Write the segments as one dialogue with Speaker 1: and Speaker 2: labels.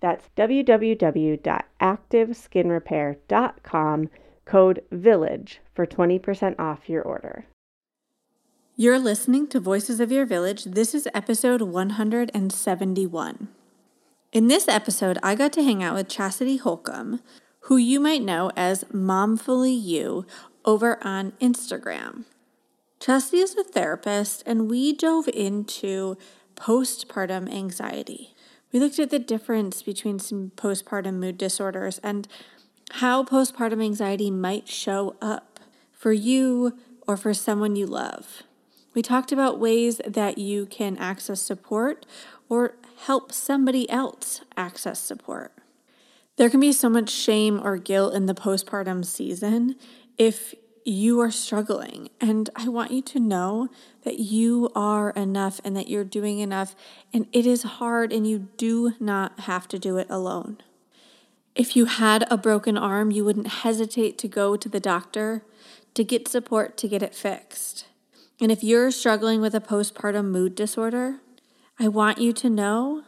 Speaker 1: that's www.activeskinrepair.com code VILLAGE for 20% off your order.
Speaker 2: You're listening to Voices of Your Village. This is episode 171. In this episode, I got to hang out with Chastity Holcomb, who you might know as Momfully You over on Instagram. Chastity is a therapist, and we dove into postpartum anxiety. We looked at the difference between some postpartum mood disorders and how postpartum anxiety might show up for you or for someone you love. We talked about ways that you can access support or help somebody else access support. There can be so much shame or guilt in the postpartum season if you are struggling. And I want you to know that you are enough and that you're doing enough. And it is hard, and you do not have to do it alone. If you had a broken arm, you wouldn't hesitate to go to the doctor to get support to get it fixed. And if you're struggling with a postpartum mood disorder, I want you to know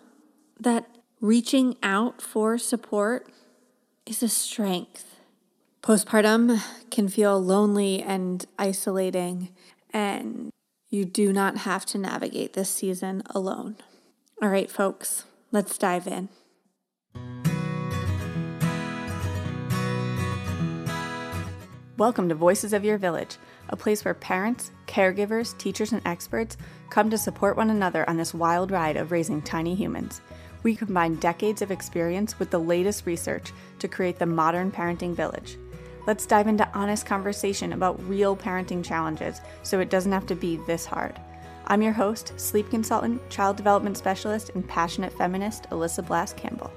Speaker 2: that reaching out for support is a strength. Postpartum can feel lonely and isolating, and you do not have to navigate this season alone. All right, folks, let's dive in.
Speaker 1: Welcome to Voices of Your Village, a place where parents, caregivers, teachers, and experts come to support one another on this wild ride of raising tiny humans. We combine decades of experience with the latest research to create the modern parenting village. Let's dive into honest conversation about real parenting challenges so it doesn't have to be this hard. I'm your host, sleep consultant, child development specialist, and passionate feminist, Alyssa Blask Campbell.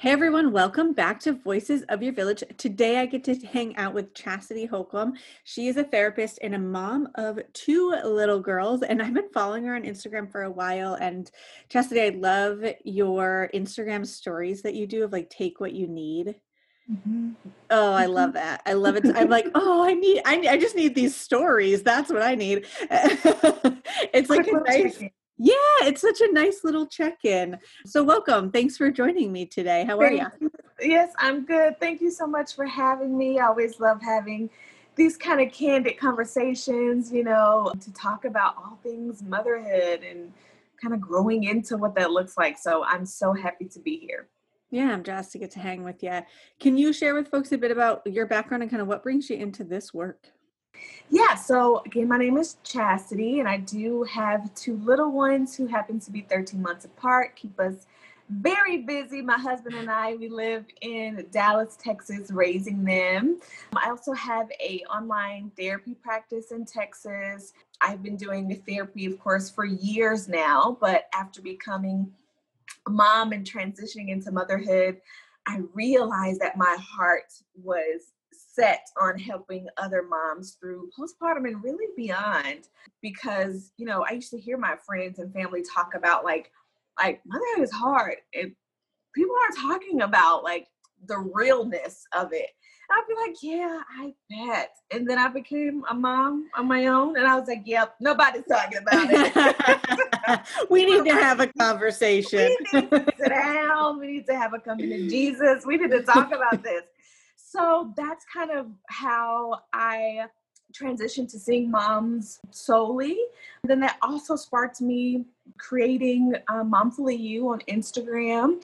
Speaker 1: Hey everyone, welcome back to Voices of Your Village. Today I get to hang out with Chastity Holcomb. She is a therapist and a mom of two little girls, and I've been following her on Instagram for a while. And Chastity, I love your Instagram stories that you do of like take what you need. Mm-hmm. Oh, I love that. I love it. I'm like, oh, I need, I, I just need these stories. That's what I need. it's like a nice, yeah, it's such a nice little check in. So, welcome. Thanks for joining me today. How are you?
Speaker 3: Yes, I'm good. Thank you so much for having me. I always love having these kind of candid conversations, you know, to talk about all things motherhood and kind of growing into what that looks like. So, I'm so happy to be here.
Speaker 1: Yeah, I'm jazzed to get to hang with you. Can you share with folks a bit about your background and kind of what brings you into this work?
Speaker 3: Yeah, so again, my name is Chastity, and I do have two little ones who happen to be 13 months apart, keep us very busy. My husband and I, we live in Dallas, Texas, raising them. Um, I also have a online therapy practice in Texas. I've been doing the therapy, of course, for years now, but after becoming a mom and transitioning into motherhood, I realized that my heart was set on helping other moms through postpartum and really beyond because you know i used to hear my friends and family talk about like like motherhood is hard and people aren't talking about like the realness of it. I'd be like, yeah, I bet. And then I became a mom on my own, and I was like, yep, nobody's talking about
Speaker 2: it. we need to have a conversation.
Speaker 3: we need to sit down. We need to have a coming to Jesus. We need to talk about this. So that's kind of how I transitioned to seeing moms solely. Then that also sparked me creating uh, Momfully You on Instagram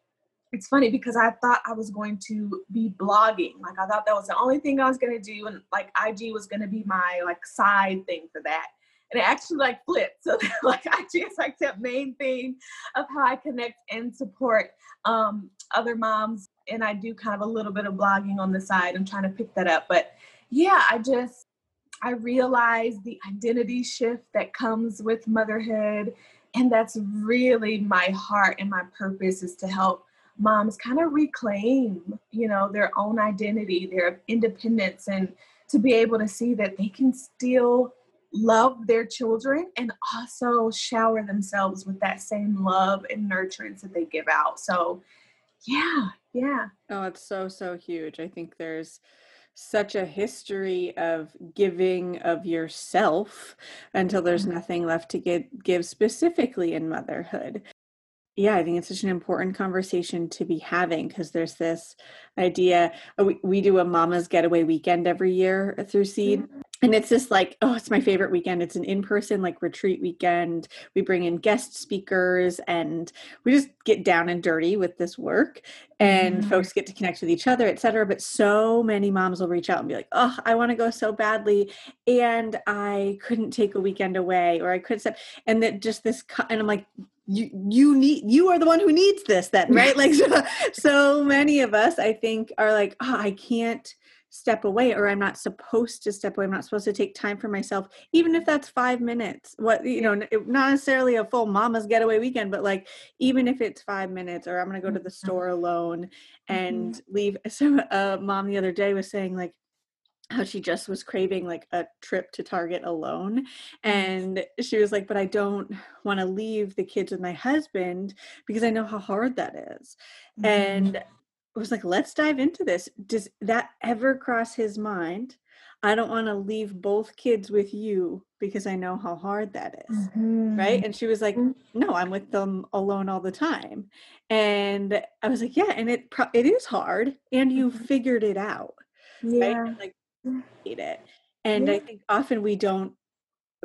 Speaker 3: it's funny because I thought I was going to be blogging. Like I thought that was the only thing I was going to do, and like IG was going to be my like side thing for that. And it actually like flipped. So like IG is like that main thing of how I connect and support um, other moms. And I do kind of a little bit of blogging on the side. I'm trying to pick that up, but yeah, I just I realized the identity shift that comes with motherhood. And that's really my heart and my purpose is to help moms kind of reclaim, you know, their own identity, their independence, and to be able to see that they can still love their children and also shower themselves with that same love and nurturance that they give out. So, yeah, yeah.
Speaker 2: Oh, it's so, so huge. I think there's such a history of giving of yourself until there's mm-hmm. nothing left to get, give specifically in motherhood yeah, I think it's such an important conversation to be having because there's this idea. Uh, we, we do a mama's getaway weekend every year through Seed. Mm-hmm. And it's just like, oh, it's my favorite weekend. It's an in person, like retreat weekend. We bring in guest speakers and we just get down and dirty with this work. And mm-hmm. folks get to connect with each other, et cetera. But so many moms will reach out and be like, oh, I want to go so badly. And I couldn't take a weekend away or I could not And that just this, and I'm like, you you need you are the one who needs this then right like so, so many of us i think are like oh i can't step away or i'm not supposed to step away i'm not supposed to take time for myself even if that's five minutes what you know not necessarily a full mama's getaway weekend but like even if it's five minutes or i'm going to go to the mm-hmm. store alone and mm-hmm. leave so a mom the other day was saying like how she just was craving like a trip to Target alone. And she was like, but I don't want to leave the kids with my husband because I know how hard that is. Mm-hmm. And was like, let's dive into this. Does that ever cross his mind? I don't want to leave both kids with you because I know how hard that is. Mm-hmm. Right. And she was like, mm-hmm. no, I'm with them alone all the time. And I was like, yeah. And it, it is hard. And you mm-hmm. figured it out. Yeah. Right? Like it and yeah. i think often we don't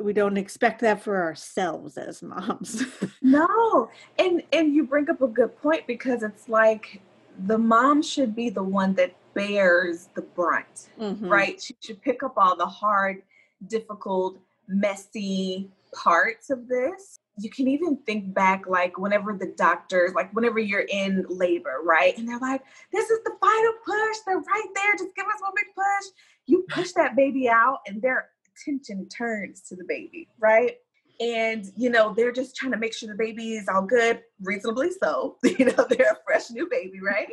Speaker 2: we don't expect that for ourselves as moms
Speaker 3: no and and you bring up a good point because it's like the mom should be the one that bears the brunt mm-hmm. right? She should pick up all the hard difficult messy parts of this. You can even think back like whenever the doctors like whenever you're in labor right? And they're like this is the final push. They're right there. Just give us one big push. You push that baby out and their attention turns to the baby, right? And you know, they're just trying to make sure the baby is all good, reasonably so. You know, they're a fresh new baby, right?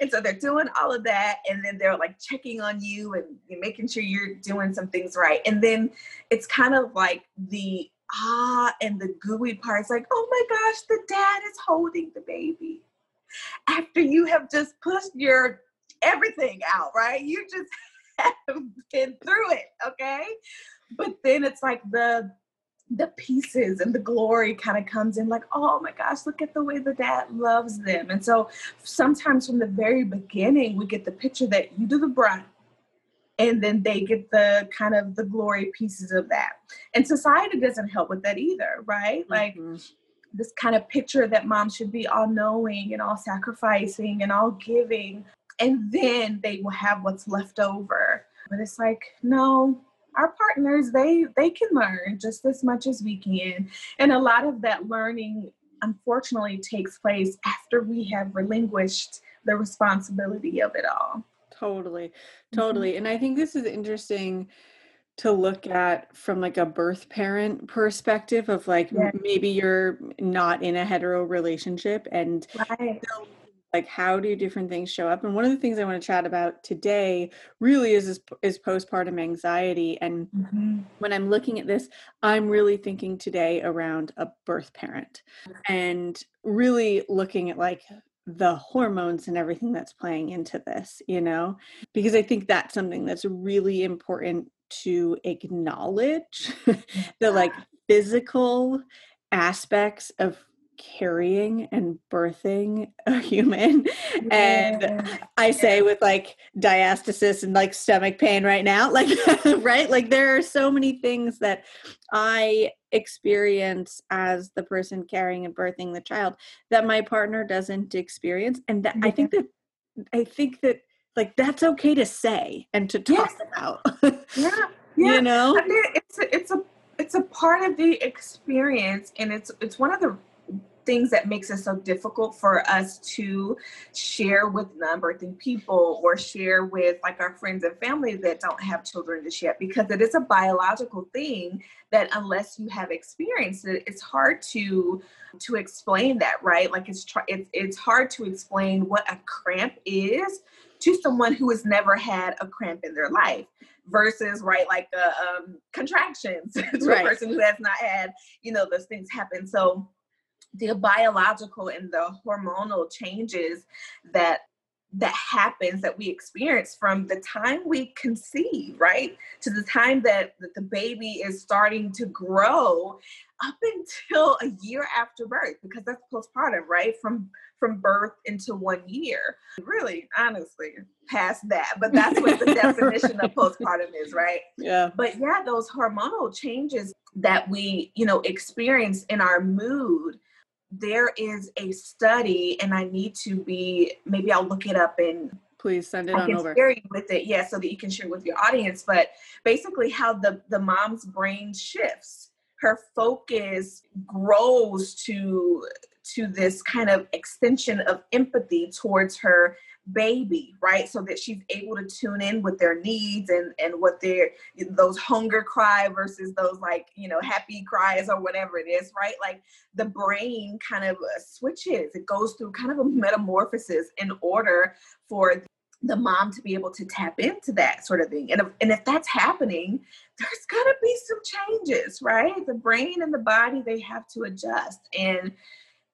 Speaker 3: And so they're doing all of that, and then they're like checking on you and making sure you're doing some things right. And then it's kind of like the ah and the gooey parts, like, oh my gosh, the dad is holding the baby. After you have just pushed your everything out, right? You just have been through it, okay? But then it's like the the pieces and the glory kind of comes in like oh my gosh look at the way the dad loves them. And so sometimes from the very beginning we get the picture that you do the brunt and then they get the kind of the glory pieces of that. And society doesn't help with that either right? Like mm-hmm. this kind of picture that mom should be all knowing and all sacrificing and all giving and then they will have what's left over. But it's like no our partners they they can learn just as much as we can and a lot of that learning unfortunately takes place after we have relinquished the responsibility of it all
Speaker 2: totally mm-hmm. totally mm-hmm. and i think this is interesting to look at from like a birth parent perspective of like yeah. maybe you're not in a hetero relationship and right like how do different things show up and one of the things i want to chat about today really is is, is postpartum anxiety and mm-hmm. when i'm looking at this i'm really thinking today around a birth parent and really looking at like the hormones and everything that's playing into this, you know? Because I think that's something that's really important to acknowledge the like physical aspects of carrying and birthing a human. And i say with like diastasis and like stomach pain right now like right? Like there are so many things that i experience as the person carrying and birthing the child that my partner doesn't experience and that, i think that i think that like that's okay to say and to talk yes. about
Speaker 3: yeah. Yeah. you know? I mean, it's a, it's a it's a part of the experience and it's it's one of the things that makes it so difficult for us to share with non-birthing people or share with like our friends and family that don't have children just yet because it is a biological thing that unless you have experienced it it's hard to to explain that right like it's tr- it's, it's hard to explain what a cramp is to someone who has never had a cramp in their life versus right like uh, um, contractions to right. a person who has not had you know those things happen so the biological and the hormonal changes that that happens that we experience from the time we conceive right? To the time that, that the baby is starting to grow up until a year after birth because that's postpartum right? From from birth into one year. Really honestly past that but that's what the definition of postpartum is right?
Speaker 2: Yeah.
Speaker 3: But yeah those hormonal changes that we you know experience in our mood there is a study, and I need to be maybe I'll look it up and
Speaker 2: please send it I
Speaker 3: on can
Speaker 2: over.
Speaker 3: Share with it, yeah, so that you can share with your audience. But basically, how the the mom's brain shifts, her focus grows to to this kind of extension of empathy towards her baby right? So that she's able to tune in with their needs and and what their those hunger cry versus those like you know happy cries or whatever it is right? Like the brain kind of uh, switches. It goes through kind of a metamorphosis in order for the mom to be able to tap into that sort of thing. And if, and if that's happening there's got to be some changes right? The brain and the body they have to adjust. And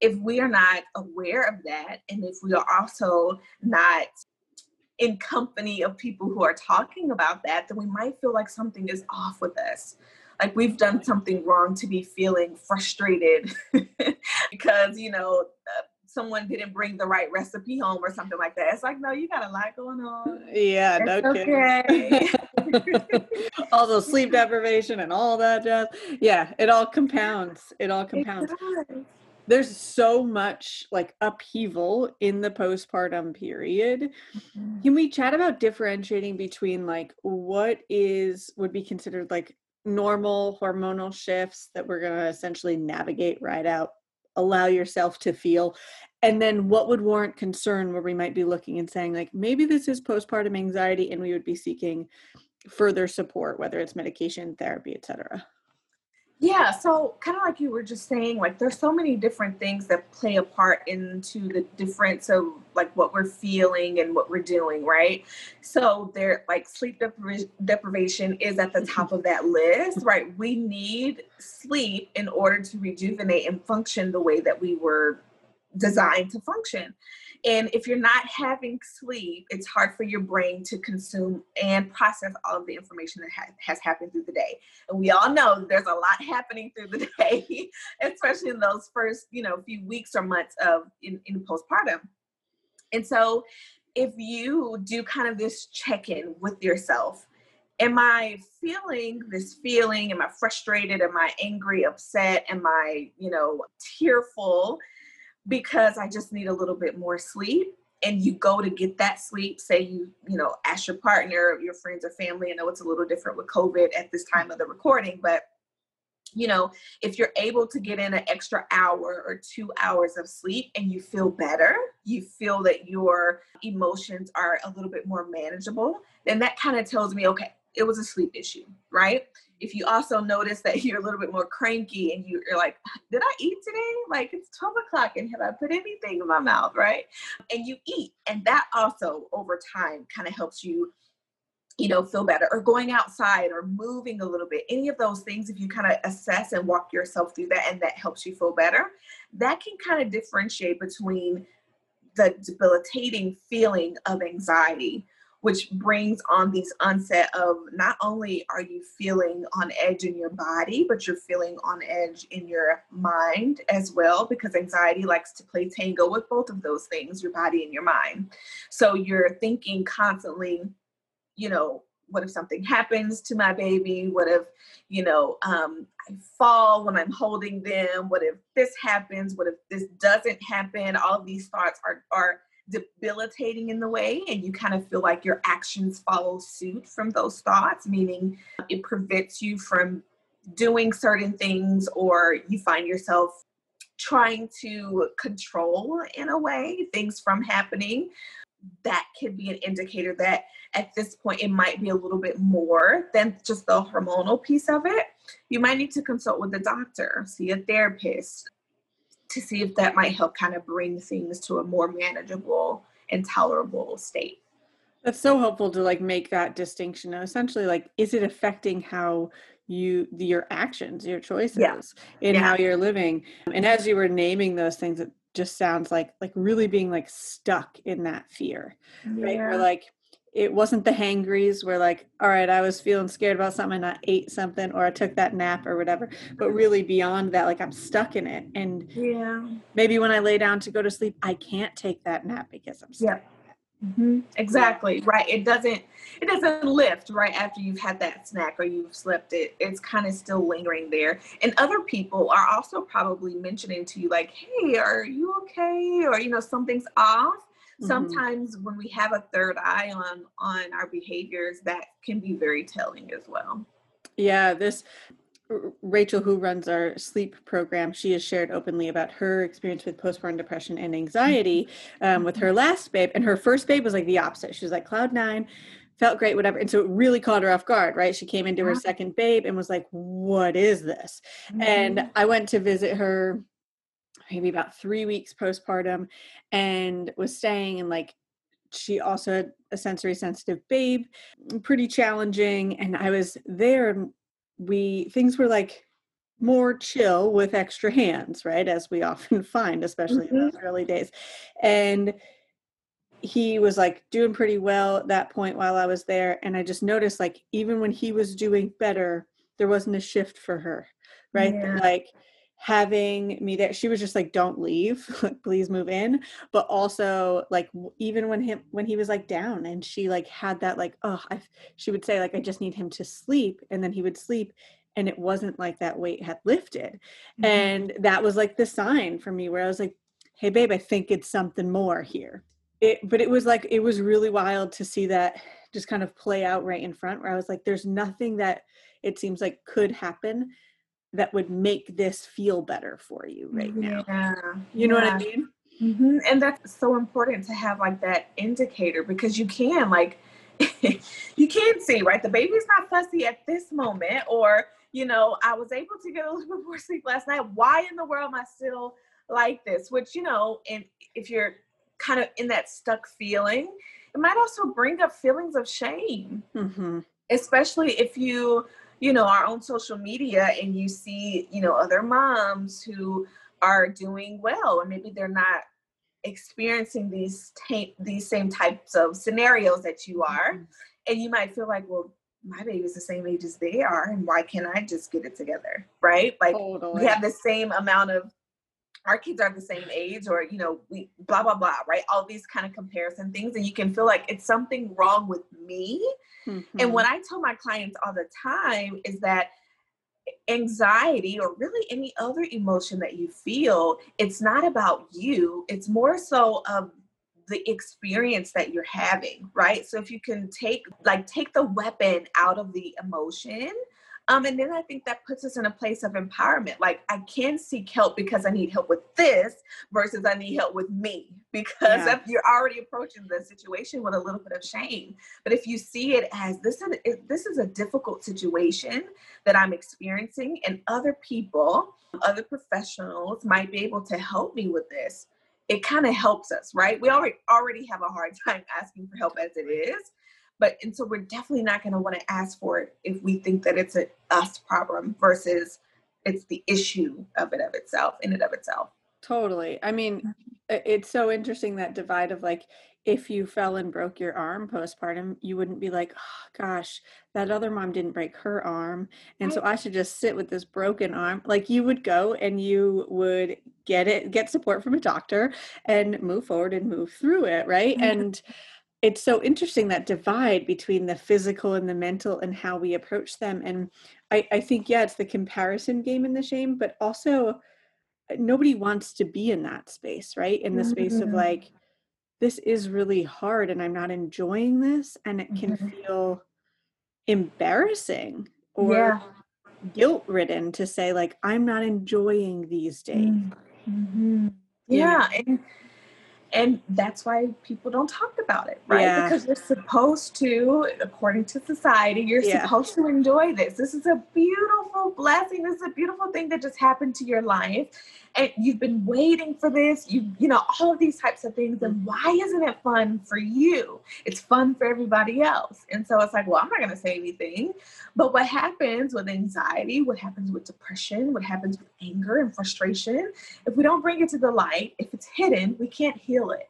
Speaker 3: if we are not aware of that and if we are also not in company of people who are talking about that then we might feel like something is off with us. Like we've done something wrong to be feeling frustrated because you know uh, someone didn't bring the right recipe home or something like that. It's like no you got a lot going on.
Speaker 2: Yeah no kidding. okay. All the sleep deprivation and all that jazz. Yeah it all compounds. It all compounds. it there's so much like upheaval in the postpartum period. Mm-hmm. Can we chat about differentiating between like what is would be considered like normal hormonal shifts that we're going to essentially navigate right out, allow yourself to feel, and then what would warrant concern where we might be looking and saying like maybe this is postpartum anxiety and we would be seeking further support whether it's medication, therapy, etc.
Speaker 3: Yeah, so kind of like you were just saying, like there's so many different things that play a part into the difference of like what we're feeling and what we're doing, right? So there, like sleep depri- deprivation is at the top of that list, right? We need sleep in order to rejuvenate and function the way that we were designed to function. And if you're not having sleep, it's hard for your brain to consume and process all of the information that ha- has happened through the day. And we all know there's a lot happening through the day, especially in those first, you know, few weeks or months of in, in postpartum. And so if you do kind of this check-in with yourself, am I feeling this feeling? Am I frustrated? Am I angry, upset? Am I, you know, tearful? Because I just need a little bit more sleep. And you go to get that sleep, say you, you know, ask your partner, your friends or family. I know it's a little different with COVID at this time of the recording, but you know, if you're able to get in an extra hour or two hours of sleep and you feel better, you feel that your emotions are a little bit more manageable, then that kind of tells me, okay, it was a sleep issue, right? If you also notice that you're a little bit more cranky and you, are like, did I eat today? Like it's 12 o'clock and have I put anything in my mouth, right? And you eat. And that also over time kind of helps you you know feel better or going outside or moving a little bit any of those things if you kind of assess and walk yourself through that and that helps you feel better that can kind of differentiate between the debilitating feeling of anxiety which brings on these onset of not only are you feeling on edge in your body, but you're feeling on edge in your mind as well, because anxiety likes to play tango with both of those things, your body and your mind. So you're thinking constantly, you know, what if something happens to my baby? What if, you know, um, I fall when I'm holding them? What if this happens? What if this doesn't happen? All of these thoughts are are debilitating in the way and you kind of feel like your actions follow suit from those thoughts meaning it prevents you from doing certain things or you find yourself trying to control in a way things from happening. That could be an indicator that at this point it might be a little bit more than just the hormonal piece of it. You might need to consult with a doctor see a therapist to see if that might help kind of bring things to a more manageable and tolerable state.
Speaker 2: That's so helpful to like make that distinction. Essentially, like, is it affecting how you your actions, your choices, yeah. in yeah. how you're living? And as you were naming those things, it just sounds like like really being like stuck in that fear, yeah. right? Or like it wasn't the hangries where like all right i was feeling scared about something and i ate something or i took that nap or whatever but really beyond that like i'm stuck in it and
Speaker 3: yeah
Speaker 2: maybe when i lay down to go to sleep i can't take that nap because i'm stuck
Speaker 3: yeah. Mm-hmm. exactly right it doesn't it doesn't lift right after you've had that snack or you've slept it it's kind of still lingering there and other people are also probably mentioning to you like hey are you okay or you know something's off mm-hmm. sometimes when we have a third eye on on our behaviors that can be very telling as well
Speaker 2: yeah this Rachel, who runs our sleep program, she has shared openly about her experience with postpartum depression and anxiety um, with her last babe. And her first babe was like the opposite. She was like cloud nine, felt great, whatever. And so it really caught her off guard, right? She came into her second babe and was like, What is this? Mm-hmm. And I went to visit her maybe about three weeks postpartum and was staying and like she also had a sensory sensitive babe pretty challenging and i was there and we things were like more chill with extra hands right as we often find especially mm-hmm. in those early days and he was like doing pretty well at that point while i was there and i just noticed like even when he was doing better there wasn't a shift for her right yeah. like having me there she was just like don't leave please move in. But also like even when him when he was like down and she like had that like oh I, she would say like i just need him to sleep and then he would sleep and it wasn't like that weight had lifted. Mm-hmm. and that was like the sign for me where i was like hey babe i think it's something more here. It but it was like it was really wild to see that just kind of play out right in front where i was like there's nothing that it seems like could happen that would make this feel better for you right now. Yeah. You know yeah. what I mean?
Speaker 3: Mm-hmm. And that's so important to have like that indicator because you can like you can see right the baby's not fussy at this moment or you know I was able to get a little bit more sleep last night. Why in the world am I still like this? Which you know, and if you're kind of in that stuck feeling, it might also bring up feelings of shame, mm-hmm. especially if you you know our own social media and you see you know other moms who are doing well and maybe they're not experiencing these ta- these same types of scenarios that you are mm-hmm. and you might feel like well my baby's the same age as they are and why can't i just get it together right like totally. we have the same amount of our kids are the same age or you know we blah blah blah right? All these kind of comparison things and you can feel like it's something wrong with me. Mm-hmm. and what i tell my clients all the time is that anxiety or really any other emotion that you feel it's not about you. It's more so of the experience that you're having right? So if you can take like take the weapon out of the emotion um, and then I think that puts us in a place of empowerment. Like I can seek help because I need help with this versus I need help with me because yeah. you're already approaching the situation with a little bit of shame. But if you see it as this is this is a difficult situation that I'm experiencing, and other people, other professionals might be able to help me with this. It kind of helps us, right? We already already have a hard time asking for help as it is but and so we're definitely not going to want to ask for it if we think that it's a us problem versus it's the issue of it of itself in and of itself
Speaker 2: Totally. I mean, it's so interesting that divide of like if you fell and broke your arm postpartum, you wouldn't be like, oh, gosh, that other mom didn't break her arm. And so I should just sit with this broken arm. Like you would go and you would get it, get support from a doctor and move forward and move through it. Right. Mm-hmm. And it's so interesting that divide between the physical and the mental and how we approach them. And I, I think, yeah, it's the comparison game and the shame, but also nobody wants to be in that space, right? In the space mm-hmm. of like, this is really hard and I'm not enjoying this. And it can mm-hmm. feel embarrassing or yeah. guilt ridden to say, like, I'm not enjoying these days.
Speaker 3: Mm-hmm. Yeah. And and that's why people don't talk about it right yeah. because you're supposed to according to society you're yeah. supposed to enjoy this this is a beautiful blessing this is a beautiful thing that just happened to your life and you've been waiting for this you you know all of these types of things and mm-hmm. why isn't it fun for you? It's fun for everybody else. And so it's like well i'm not going to say anything. But what happens with anxiety what happens with depression what happens with anger and frustration if we don't bring it to the light if it's hidden we can't heal it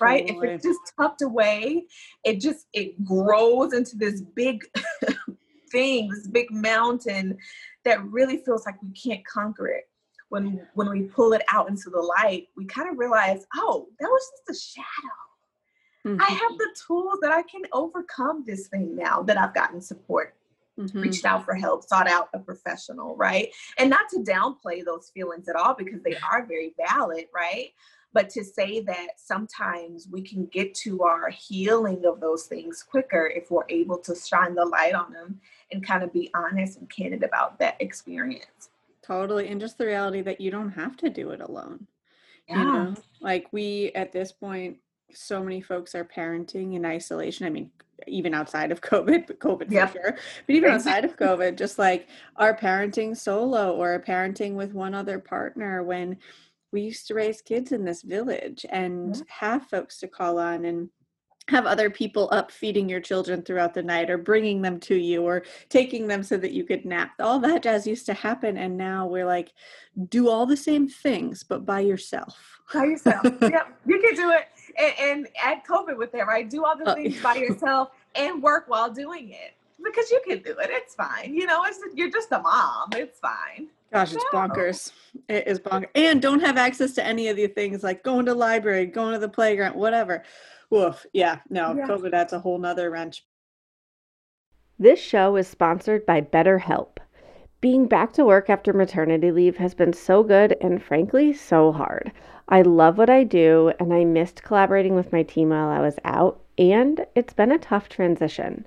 Speaker 3: right? Totally. if it's just tucked away it just it grows into this big thing this big mountain that really feels like we can't conquer it when when we pull it out into the light, we kind of realize, oh, that was just a shadow. Mm-hmm. I have the tools that I can overcome this thing now that I've gotten support. Mm-hmm. reached out for help, sought out a professional, right? And not to downplay those feelings at all because they are very valid, right? But to say that sometimes we can get to our healing of those things quicker if we're able to shine the light on them and kind of be honest and candid about that experience.
Speaker 2: Totally. And just the reality that you don't have to do it alone. Yeah. You know, like we at this point, so many folks are parenting in isolation. I mean, even outside of COVID, but COVID yep. for sure. But even outside of COVID, just like our parenting solo or parenting with one other partner when we used to raise kids in this village and have folks to call on and have other people up feeding your children throughout the night or bringing them to you or taking them so that you could nap. All that jazz used to happen. And now we're like, do all the same things, but by yourself.
Speaker 3: By yourself. yep. You can do it. And, and, add COVID with that, right? Do all the uh, things by yourself and work while doing it because you can do it. It's fine. You know, it's you're just a mom. It's fine.
Speaker 2: Gosh, it's no. bonkers. It is bonkers. And don't have access to any of the things like going to library, going to the playground, whatever Woof. Yeah. No, yeah. COVID adds a whole nother wrench.
Speaker 1: This show is sponsored by BetterHelp. Being back to work after maternity leave has been so good and frankly so hard. I love what I do and I missed collaborating with my team while I was out, and it's been a tough transition.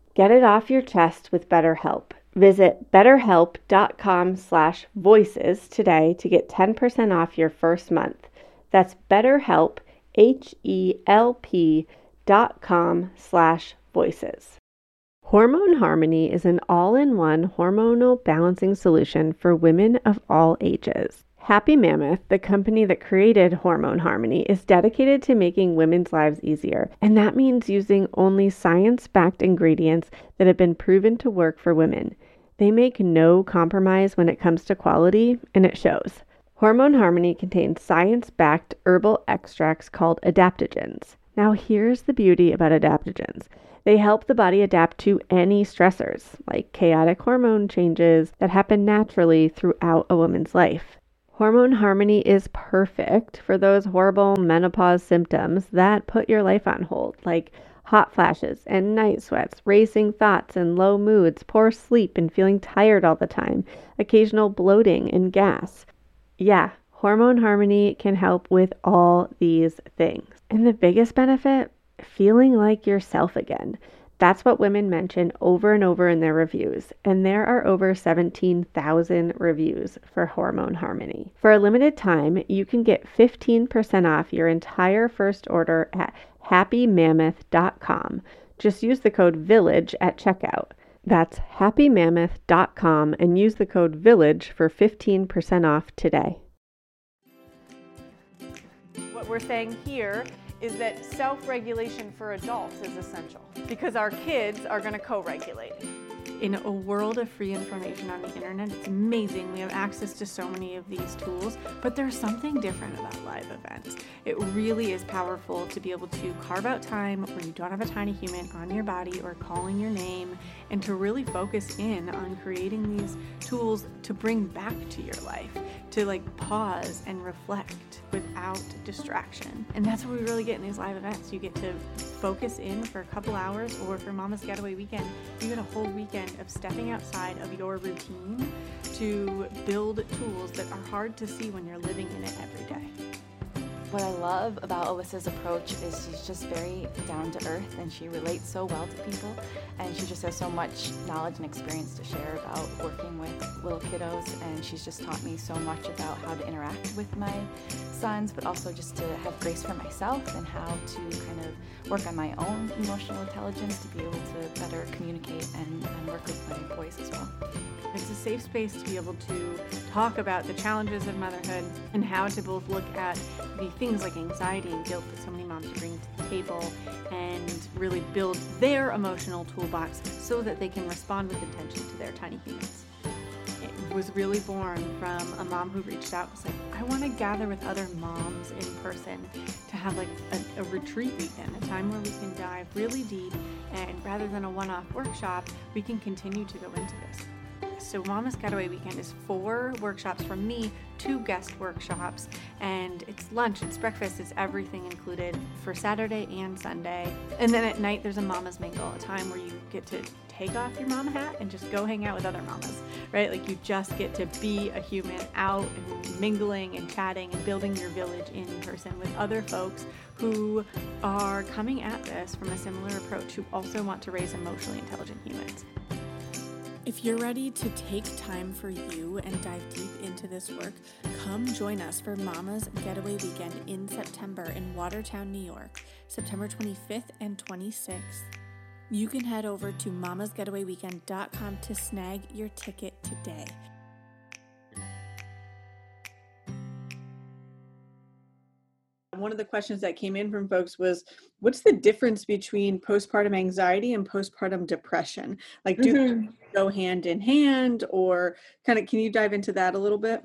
Speaker 1: Get it off your chest with BetterHelp. Visit betterhelp.com slash voices today to get 10% off your first month. That's betterhelp, H-E-L-P dot com slash voices. Hormone Harmony is an all-in-one hormonal balancing solution for women of all ages. Happy Mammoth, the company that created Hormone Harmony, is dedicated to making women's lives easier, and that means using only science backed ingredients that have been proven to work for women. They make no compromise when it comes to quality, and it shows. Hormone Harmony contains science backed herbal extracts called adaptogens. Now, here's the beauty about adaptogens they help the body adapt to any stressors, like chaotic hormone changes that happen naturally throughout a woman's life. Hormone Harmony is perfect for those horrible menopause symptoms that put your life on hold, like hot flashes and night sweats, racing thoughts and low moods, poor sleep and feeling tired all the time, occasional bloating and gas. Yeah, Hormone Harmony can help with all these things. And the biggest benefit feeling like yourself again. That's what women mention over and over in their reviews, and there are over 17,000 reviews for Hormone Harmony. For a limited time, you can get 15% off your entire first order at happymammoth.com. Just use the code VILLAGE at checkout. That's happymammoth.com and use the code VILLAGE for 15% off today.
Speaker 2: What we're saying here is that self-regulation for adults is essential because our kids are going to co-regulate. In a world of free information on the internet, it's amazing. We have access to so many of these tools, but there's something different about live events. It really is powerful to be able to carve out time where you don't have a tiny human on your body or calling your name and to really focus in on creating these tools to bring back to your life, to like pause and reflect without distraction. And that's what we really get in these live events. You get to focus in for a couple hours, or for Mama's Getaway Weekend, you get a whole weekend of stepping outside of your routine to build tools that are hard to see when you're living in it every day.
Speaker 4: What I love about Alyssa's approach is she's just very down to earth and she relates so well to people and she just has so much knowledge and experience to share about working with little kiddos and she's just taught me so much about how to interact with my sons but also just to have grace for myself and how to kind of work on my own emotional intelligence to be able to better communicate and, and work with my boys as well.
Speaker 2: It's a safe space to be able to talk about the challenges of motherhood and how to both look at the things like anxiety and guilt that so many moms bring to the table and really build their emotional toolbox so that they can respond with intention to their tiny humans. It was really born from a mom who reached out was like, I want to gather with other moms in person to have like a, a retreat weekend, a time where we can dive really deep and rather than a one-off workshop, we can continue to go into this. So Mama's Getaway Weekend is four workshops from me, two guest workshops, and it's lunch, it's breakfast, it's everything included for Saturday and Sunday. And then at night there's a Mama's Mingle, a time where you get to take off your mama hat and just go hang out with other mamas, right? Like you just get to be a human out and mingling and chatting and building your village in person with other folks who are coming at this from a similar approach who also want to raise emotionally intelligent humans. If you're ready to take time for you and dive deep into this work, come join us for Mama's Getaway Weekend in September in Watertown, New York, September 25th and 26th. You can head over to mamasgetawayweekend.com to snag your ticket today. One of the questions that came in from folks was what's the difference between postpartum anxiety and postpartum depression? Like, do mm-hmm. Go hand in hand, or kind of can you dive into that a little bit?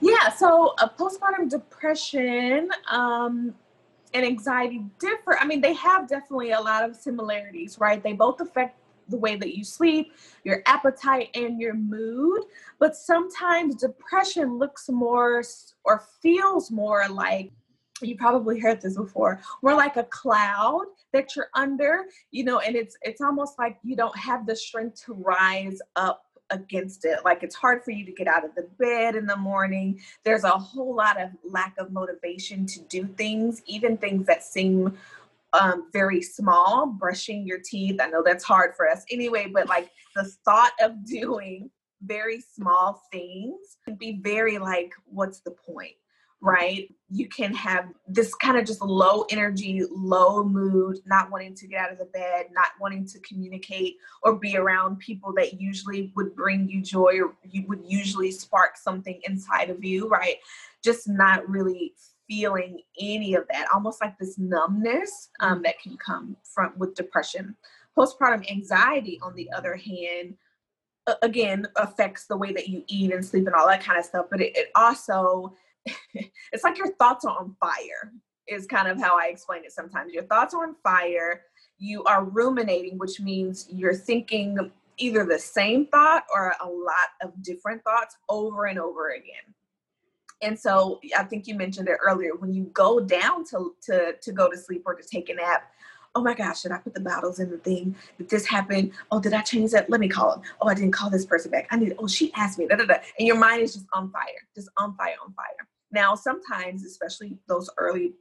Speaker 3: Yeah, so a postpartum depression um, and anxiety differ. I mean, they have definitely a lot of similarities, right? They both affect the way that you sleep, your appetite, and your mood. But sometimes depression looks more or feels more like you probably heard this before. We're like a cloud that you're under you know and it's it's almost like you don't have the strength to rise up against it. Like it's hard for you to get out of the bed in the morning. There's a whole lot of lack of motivation to do things even things that seem um, very small brushing your teeth. I know that's hard for us anyway but like the thought of doing very small things can be very like what's the point right? You can have this kind of just low energy, low mood, not wanting to get out of the bed, not wanting to communicate or be around people that usually would bring you joy or you would usually spark something inside of you, right? Just not really feeling any of that, almost like this numbness um, that can come from with depression. Postpartum anxiety, on the other hand, again affects the way that you eat and sleep and all that kind of stuff, but it, it also it's like your thoughts are on fire is kind of how I explain it sometimes. Your thoughts are on fire. You are ruminating, which means you're thinking either the same thought or a lot of different thoughts over and over again. And so I think you mentioned it earlier when you go down to to to go to sleep or to take a nap, oh my gosh, should I put the bottles in the thing? Did this happen? Oh, did I change that? Let me call him. Oh, I didn't call this person back. I need, oh, she asked me, da, da, da. And your mind is just on fire, just on fire, on fire. Now, sometimes, especially those early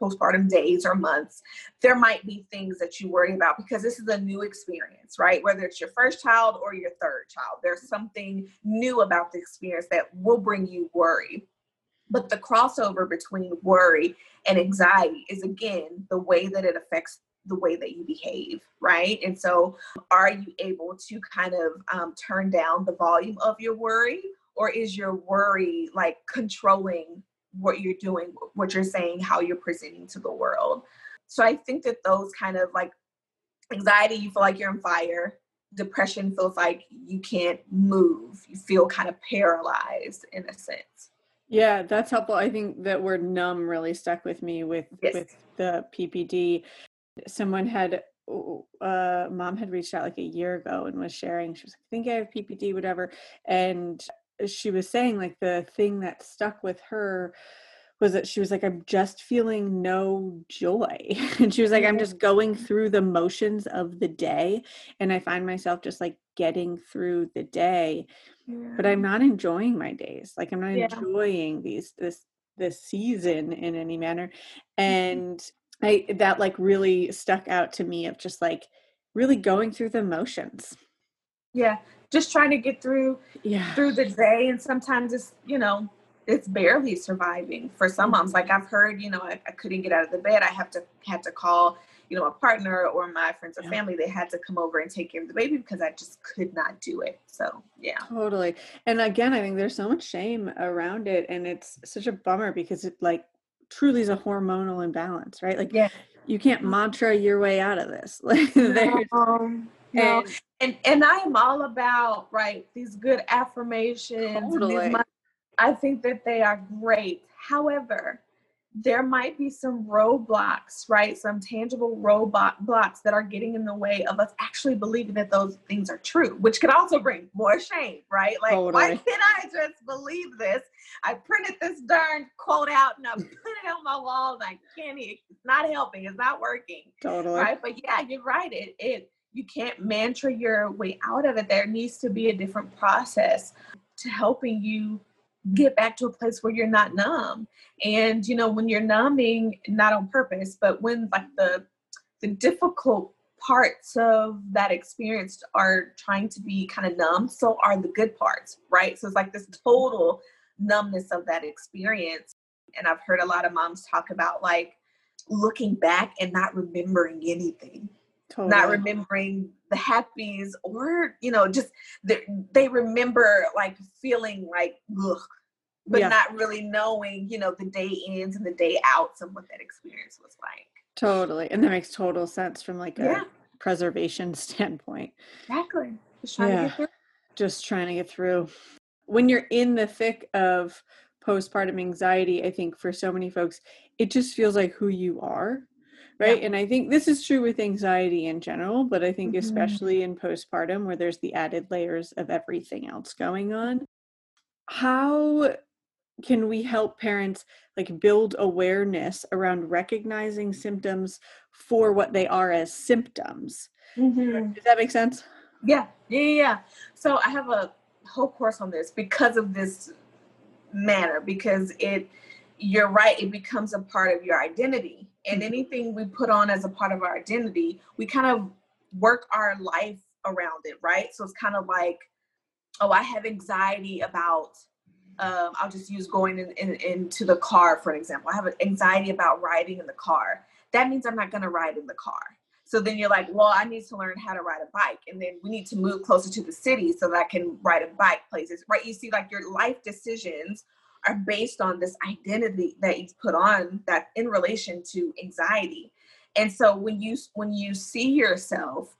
Speaker 3: postpartum days or months, there might be things that you worry about because this is a new experience, right? Whether it's your first child or your third child, there's something new about the experience that will bring you worry. But the crossover between worry and anxiety is again the way that it affects the way that you behave, right? And so, are you able to kind of um, turn down the volume of your worry, or is your worry like controlling what you're doing, what you're saying, how you're presenting to the world? So, I think that those kind of like anxiety, you feel like you're on fire. Depression feels like you can't move. You feel kind of paralyzed in a sense.
Speaker 2: Yeah, that's helpful. I think that word numb really stuck with me with yes. with the PPD someone had uh mom had reached out like a year ago and was sharing she was like i think i have ppd whatever and she was saying like the thing that stuck with her was that she was like i'm just feeling no joy and she was like i'm just going through the motions of the day and i find myself just like getting through the day yeah. but i'm not enjoying my days like i'm not yeah. enjoying these this this season in any manner mm-hmm. and I that like really stuck out to me of just like really going through the motions.
Speaker 3: Yeah, just trying to get through
Speaker 2: yeah
Speaker 3: through the day, and sometimes it's you know it's barely surviving for some moms. Like I've heard, you know, I, I couldn't get out of the bed. I have to had to call you know a partner or my friends or yeah. family. They had to come over and take care of the baby because I just could not do it. So yeah,
Speaker 2: totally. And again, I think there's so much shame around it, and it's such a bummer because it like truly is a hormonal imbalance, right? Like, yeah. you can't mantra your way out of this. Like,
Speaker 3: um, no. And, and and I am all about right these good affirmations. Totally. These, I think that they are great. However, there might be some roadblocks, right? Some tangible roadblock blocks that are getting in the way of us actually believing that those things are true, which could also bring more shame, right? Like, totally. why can't I just believe this? I printed this darn quote out and I put it on my wall and I can't, it's not helping, it's not working.
Speaker 2: Totally.
Speaker 3: Right. But yeah, you're right. It, it, you can't mantra your way out of it. There needs to be a different process to helping you get back to a place where you're not numb. And you know when you're numbing not on purpose but when like the the difficult parts of that experience are trying to be kind of numb so are the good parts right? So it's like this total numbness of that experience. And i've heard a lot of moms talk about like looking back and not remembering anything totally. not remembering the happies or you know just they, they remember like feeling like ugh, but yeah. not really knowing you know the day ins and the day outs and what that experience was like
Speaker 2: totally and that makes total sense from like a yeah. preservation standpoint
Speaker 3: exactly just trying yeah. to get through
Speaker 2: just trying to get through when you're in the thick of postpartum anxiety i think for so many folks it just feels like who you are right yeah. and i think this is true with anxiety in general but i think mm-hmm. especially in postpartum where there's the added layers of everything else going on how can we help parents like build awareness around recognizing symptoms for what they are as symptoms mm-hmm. does that make sense
Speaker 3: yeah yeah yeah so i have a whole course on this because of this manner because it you're right it becomes a part of your identity and anything we put on as a part of our identity we kind of work our life around it right so it's kind of like oh i have anxiety about um, I'll just use going in, in, into the car for example. I have an anxiety about riding in the car. That means I'm not going to ride in the car. So then you're like, well, I need to learn how to ride a bike, and then we need to move closer to the city so that I can ride a bike places. Right? You see, like your life decisions are based on this identity that you put on that in relation to anxiety. And so when you when you see yourself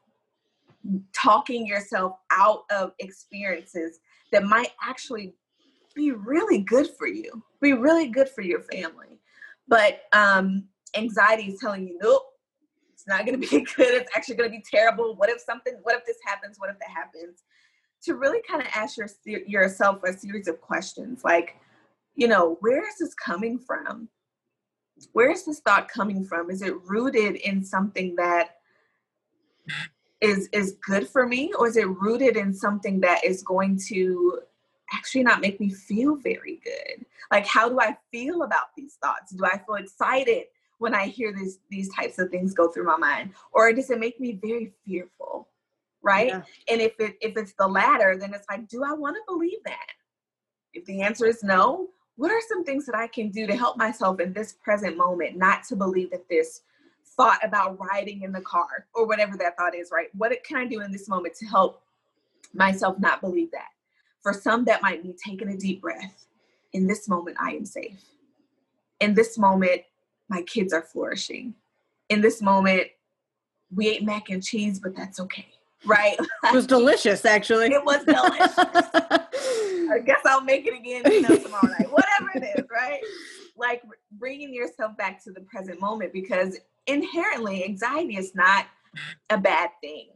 Speaker 3: talking yourself out of experiences that might actually be really good for you, be really good for your family. But um, anxiety is telling you, nope, it's not going to be good. It's actually going to be terrible. What if something, what if this happens? What if that happens? To really kind of ask your, yourself a series of questions like, you know, where is this coming from? Where is this thought coming from? Is it rooted in something that is is good for me or is it rooted in something that is going to actually not make me feel very good. Like, how do I feel about these thoughts? Do I feel excited when I hear these these types of things go through my mind, or does it make me very fearful? Right? Yeah. And if it if it's the latter, then it's like, do I want to believe that? If the answer is no, what are some things that I can do to help myself in this present moment not to believe that this thought about riding in the car or whatever that thought is, right? What can I do in this moment to help myself not believe that? For some, that might be taking a deep breath. In this moment, I am safe. In this moment, my kids are flourishing. In this moment, we ate mac and cheese, but that's okay. Right?
Speaker 2: It was delicious, actually.
Speaker 3: It was delicious. I guess I'll make it again you know, tomorrow night. Whatever right? Like bringing yourself back to the present moment because inherently, anxiety is not a bad thing.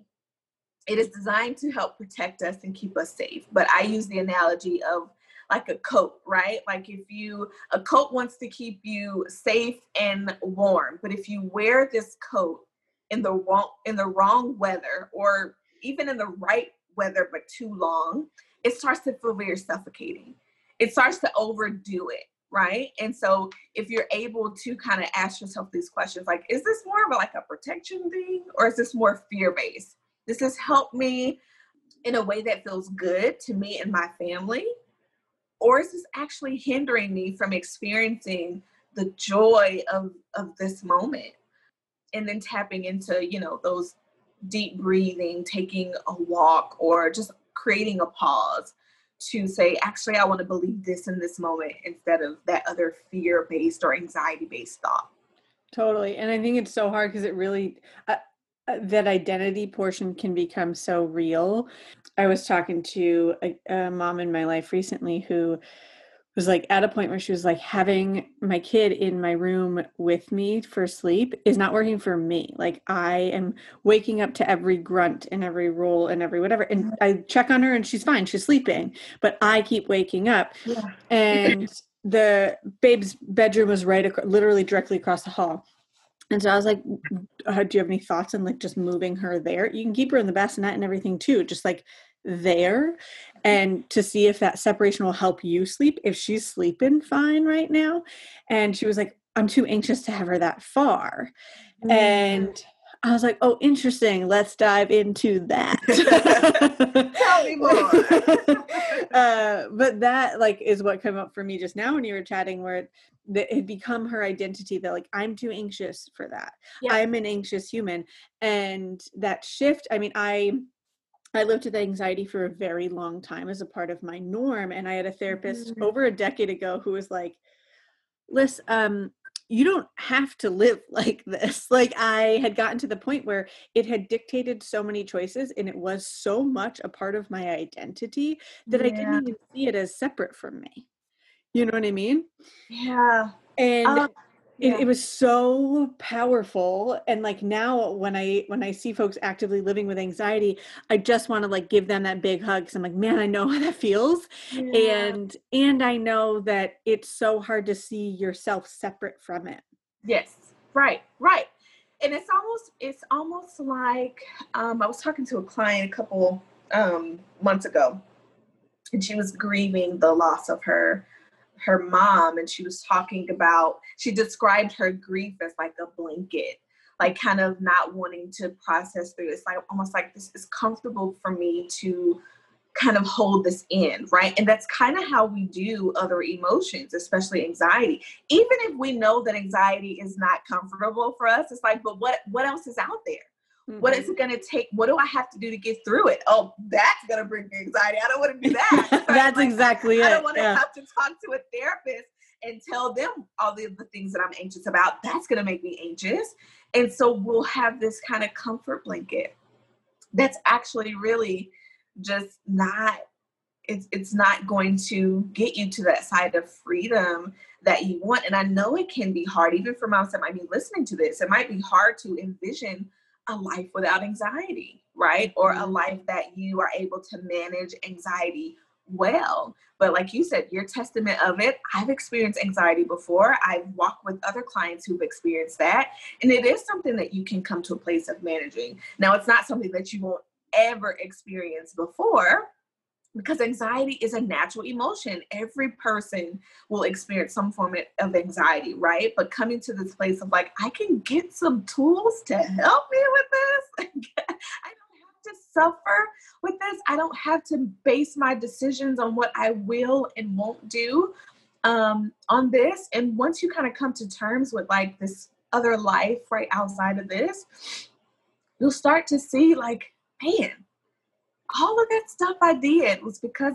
Speaker 3: It is designed to help protect us and keep us safe. But I use the analogy of like a coat, right? Like if you a coat wants to keep you safe and warm, but if you wear this coat in the wrong in the wrong weather or even in the right weather but too long, it starts to feel very suffocating. It starts to overdo it, right? And so if you're able to kind of ask yourself these questions like is this more of a, like a protection thing or is this more fear-based? This has helped me in a way that feels good to me and my family or is this actually hindering me from experiencing the joy of of this moment and then tapping into you know those deep breathing taking a walk or just creating a pause to say actually i want to believe this in this moment instead of that other fear based or anxiety based thought
Speaker 2: totally and i think it's so hard because it really uh, uh, that identity portion can become so real. I was talking to a, a, mom in my life recently who was like at a point where she was like having my kid in my room with me for sleep is not working for me. Like I am waking up to every grunt and every roll and every whatever and I check on her and she's fine, she's sleeping, but I keep waking up. Yeah. And the babe's bedroom was right ac- literally directly across the hall and so I was like, uh, "Do you have any thoughts on like just moving her there? You can keep her in the bassinet and everything too, just like there, and to see if that separation will help you sleep. If she's sleeping fine right now." And she was like, "I'm too anxious to have her that far," mm-hmm. and I was like, "Oh, interesting. Let's dive into that."
Speaker 3: Tell me more.
Speaker 2: uh, but that like is what came up for me just now when you were chatting, where that had become her identity that like i'm too anxious for that yeah. i'm an anxious human and that shift i mean i I lived with anxiety for a very long time as a part of my norm. And I had a therapist mm-hmm. over a decade ago who was like, Lyss, um, you don't have to live like this. Like I had gotten to the point where it had dictated so many choices and it was so much a part of my identity that yeah. I didn't even see it as separate from me. You know what I mean?
Speaker 3: Yeah.
Speaker 2: And um, yeah. It, it, was so powerful. And like now when I when I see folks actively living with anxiety, I just want to like give them that big hug because I'm like, man, I know how that feels. Yeah. And and I know that it's so hard to see yourself separate from it.
Speaker 3: Yes. Right. Right. And it's almost it's almost like um, I was talking to a client a couple um, months ago and she was grieving the loss of her her mom and she was talking about she described her grief as like a blanket like kind of not wanting to process through it's like almost like this is comfortable for me to kind of hold this in right? And that's kind of how we do other emotions especially anxiety. Even if we know that anxiety is not comfortable for us it's like but what what else is out there Mm-hmm. What is it going to take? What do I have to do to get through it? Oh, that's going to bring me anxiety. I don't want to do that.
Speaker 2: That's like, exactly
Speaker 3: I,
Speaker 2: it.
Speaker 3: I don't want to yeah. have to talk to a therapist and tell them all the, the things that I'm anxious about. That's going to make me anxious. And so we'll have this kind of comfort blanket that's actually really just not it's it's not going to get you to that side of freedom that you want and i know it can be hard even for moms that might be listening to this it might be hard to envision a life without anxiety, right? Or a mm-hmm. life that you are able to manage anxiety well. But like you said, you're testament of it. I've experienced anxiety before. I've walked with other clients who've experienced that. And it is something that you can come to a place of managing. Now, it's not something that you won't ever experience before, because anxiety is a natural emotion. Every person will experience some form of anxiety, right? But coming to this place of like, I can get some tools to help me with this. I don't have to suffer with this. I don't have to base my decisions on what I will and won't do um, on this. And once you kind of come to terms with like this other life right outside of this, you'll start to see like, man, all of that stuff I did was because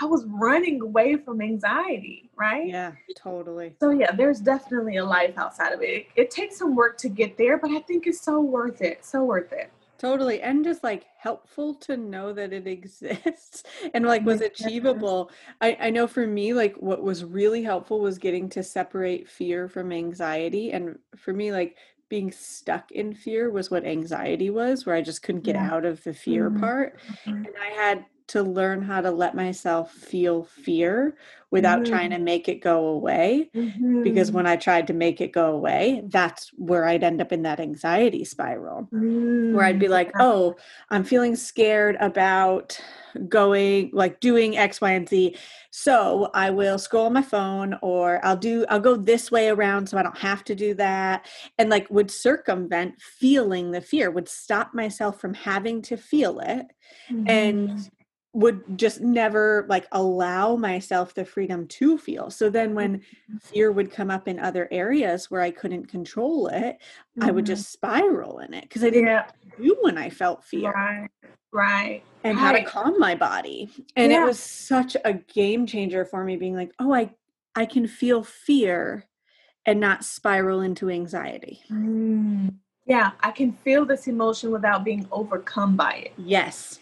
Speaker 3: I was running away from anxiety, right?
Speaker 2: Yeah, totally.
Speaker 3: So yeah, there's definitely a life outside of it. it. It takes some work to get there, but I think it's so worth it. So worth it.
Speaker 2: Totally. And just like helpful to know that it exists and like was achievable. I, I know for me, like what was really helpful was getting to separate fear from anxiety. And for me, like being stuck in fear was what anxiety was, where I just couldn't get yeah. out of the fear mm-hmm. part. Mm-hmm. And I had to learn how to let myself feel fear without mm-hmm. trying to make it go away. Mm-hmm. Because when I tried to make it go away, that's where I'd end up in that anxiety spiral mm-hmm. where I'd be like, mm. oh, I'm feeling scared about going, like doing X, Y, and Z. So I will scroll on my phone or I'll do, I'll go this way around so I don't have to do that. And like would circumvent feeling the fear, would stop myself from having to feel it. And mm-hmm would just never like allow myself the freedom to feel. So then when mm-hmm. fear would come up in other areas where I couldn't control it, mm-hmm. I would mm-hmm. just spiral in it because I didn't yeah. do when I felt fear.
Speaker 3: Right. Right.
Speaker 2: And
Speaker 3: right.
Speaker 2: how to calm my body. And yeah. it was such a game changer for me being like, "Oh, I I can feel fear and not spiral into anxiety."
Speaker 3: Mm. Yeah, I can feel this emotion without being overcome by it.
Speaker 2: Yes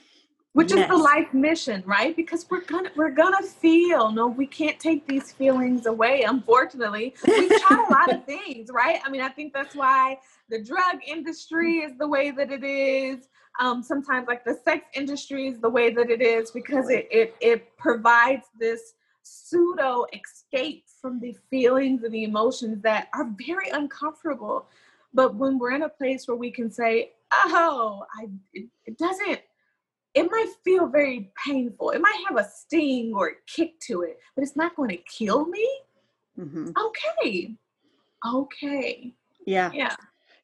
Speaker 3: which yes. is the life mission right? Because we're gonna we're gonna feel no we can't take these feelings away unfortunately. We've tried a lot of things right? I mean i think that's why the drug industry is the way that it is. Um, sometimes like the sex industry is the way that it is because it it, it provides this pseudo escape from the feelings and the emotions that are very uncomfortable. But when we're in a place where we can say oh i it, it doesn't it might feel very painful. It might have a sting or a kick to it, but it's not going to kill me. Mm-hmm. Okay. Okay.
Speaker 2: Yeah.
Speaker 3: Yeah.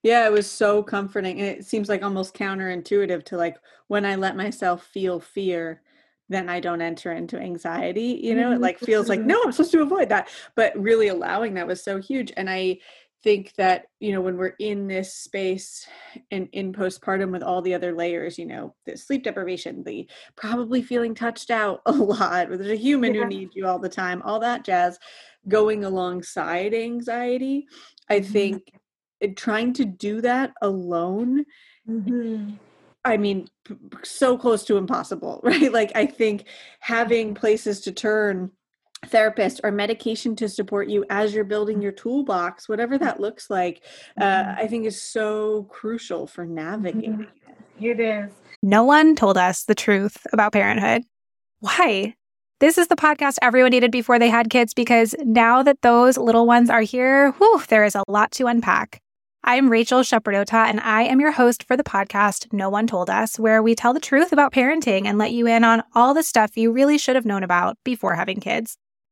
Speaker 2: Yeah, it was so comforting. And it seems like almost counterintuitive to like when I let myself feel fear, then I don't enter into anxiety. You know, mm-hmm. it like feels like, no, I'm supposed to avoid that. But really allowing that was so huge. And I think that you know when we're in this space in in postpartum with all the other layers you know the sleep deprivation the probably feeling touched out a lot where there's a human yeah. who needs you all the time all that jazz going alongside anxiety i mm-hmm. think trying to do that alone mm-hmm. I mean, so close to impossible, right? Like, I think having places to turn therapist or medication to support you as you're building your toolbox whatever that looks like uh, mm-hmm. i think is so crucial for navigating
Speaker 3: mm-hmm. it is
Speaker 5: no one told us the truth about parenthood why this is the podcast everyone needed before they had kids because now that those little ones are here whew, there is a lot to unpack I'm Rachel Shepardota, and I am your host for the podcast No One Told Us, where we tell the truth about parenting and let you in on all the stuff you really should have known about before having kids.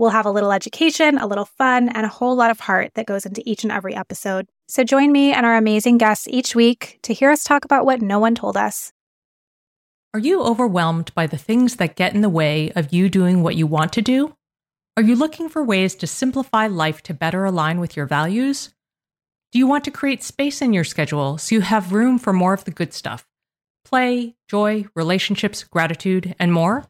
Speaker 5: We'll have a little education, a little fun, and a whole lot of heart that goes into each and every episode. So join me and our amazing guests each week to hear us talk about what no one told us.
Speaker 6: Are you overwhelmed by the things that get in the way of you doing what you want to do? Are you looking for ways to simplify life to better align with your values? Do you want to create space in your schedule so you have room for more of the good stuff? Play, joy, relationships, gratitude, and more?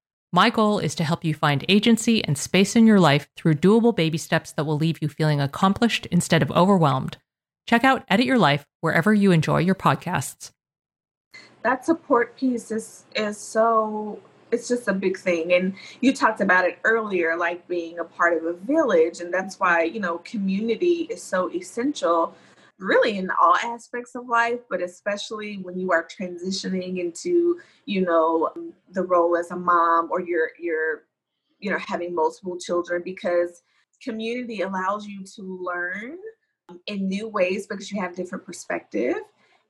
Speaker 6: My goal is to help you find agency and space in your life through doable baby steps that will leave you feeling accomplished instead of overwhelmed. Check out Edit Your Life wherever you enjoy your podcasts.
Speaker 3: That support piece is is so it's just a big thing and you talked about it earlier like being a part of a village and that's why you know community is so essential really in all aspects of life but especially when you are transitioning into you know the role as a mom or you're you're you know having multiple children because community allows you to learn um, in new ways because you have different perspective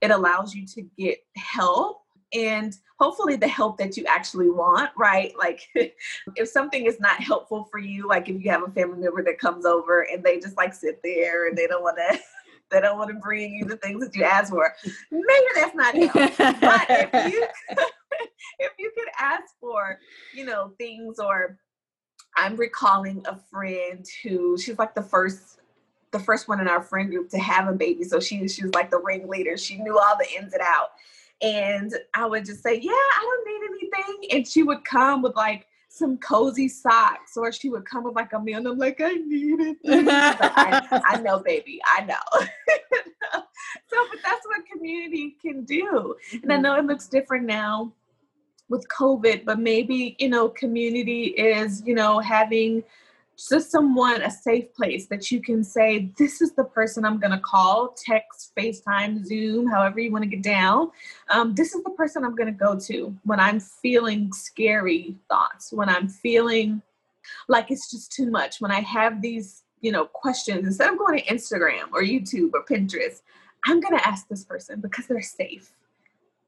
Speaker 3: it allows you to get help and hopefully the help that you actually want, right? Like if something is not helpful for you, like if you have a family member that comes over and they just like sit there and they don't want to they don't want to bring you the things that you ask for. Maybe that's not help. but if you if you could ask for, you know, things or I'm recalling a friend who she's like the first the first one in our friend group to have a baby. So she she was like the ringleader. She knew all the ins and out. And I would just say, Yeah, I don't need anything. And she would come with like some cozy socks, or she would come with like a meal. And I'm like, I need it. I, I, know, baby, I know. so, but that's what community can do. And I mm-hmm. know it looks different now with COVID, but maybe, you know, community is, you know, having just someone, a safe place that you can say, this is the person I'm going to call, text, FaceTime, Zoom, however you want to get down. Um, this is the person I'm going to go to when I'm feeling scary thoughts, when I'm feeling like it's just too much, when I have these, you know, questions. Instead of going to Instagram or YouTube or Pinterest, I'm going to ask this person because they're safe.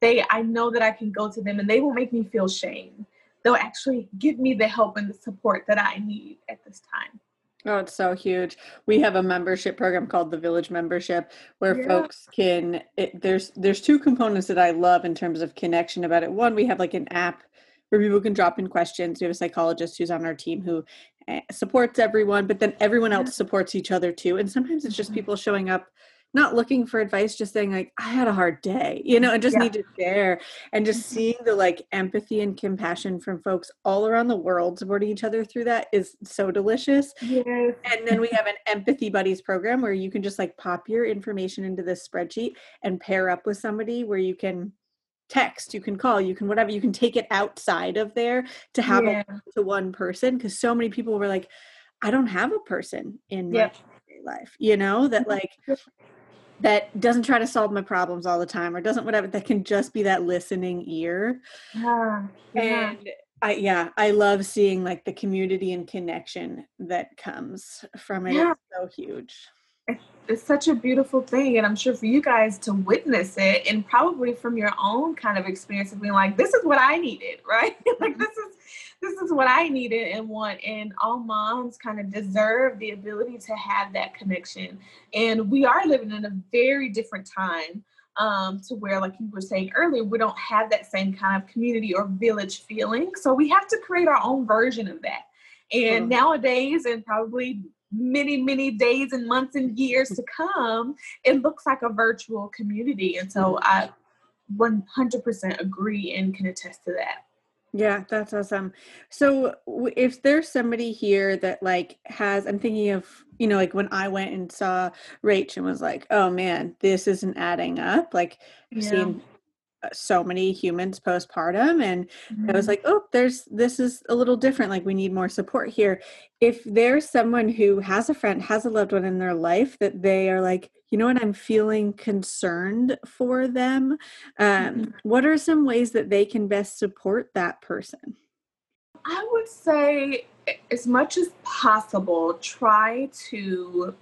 Speaker 3: They, I know that I can go to them and they will make me feel shame they'll actually give me the help and the support that I need at this time.
Speaker 2: Oh, it's so huge. We have a membership program called the Village Membership where yeah. folks can it, there's there's two components that I love in terms of connection about it. One, we have like an app where people can drop in questions. We have a psychologist who's on our team who eh, supports everyone, but then everyone else supports each other too. And sometimes it's just mm-hmm. people showing up not looking for advice just saying like i had a hard day you know and just yeah. need to share and just mm-hmm. seeing the like empathy and compassion from folks all around the world supporting each other through that is so delicious yes. and then we have an empathy buddies program where you can just like pop your information into this spreadsheet and pair up with somebody where you can text you can call you can whatever you can take it outside of there to have yeah. it to one person because so many people were like i don't have a person in yep. my life you know that like that doesn't try to solve my problems all the time or doesn't whatever that can just be that listening ear yeah, yeah. and I, yeah i love seeing like the community and connection that comes from it yeah. it's so huge
Speaker 3: it's such a beautiful thing and i'm sure for you guys to witness it and probably from your own kind of experience of being like this is what i needed right like this is this is what I needed and want. And all moms kind of deserve the ability to have that connection. And we are living in a very different time um, to where, like you were saying earlier, we don't have that same kind of community or village feeling. So we have to create our own version of that. And mm-hmm. nowadays, and probably many, many days and months and years to come, it looks like a virtual community. And so I 100% agree and can attest to that.
Speaker 2: Yeah, that's awesome. So if there's somebody here that like has, I'm thinking of, you know, like when I went and saw Rach and was like, oh man, this isn't adding up. Like I've yeah. seen so many humans postpartum and mm-hmm. i was mm-hmm. like oh there's this is a little different like we need more support here if there's someone who has a friend has a loved one in their life that they are like you know what i'm feeling concerned for them um, mm-hmm. what are some ways that they can best support that person
Speaker 3: i would say as much as possible try to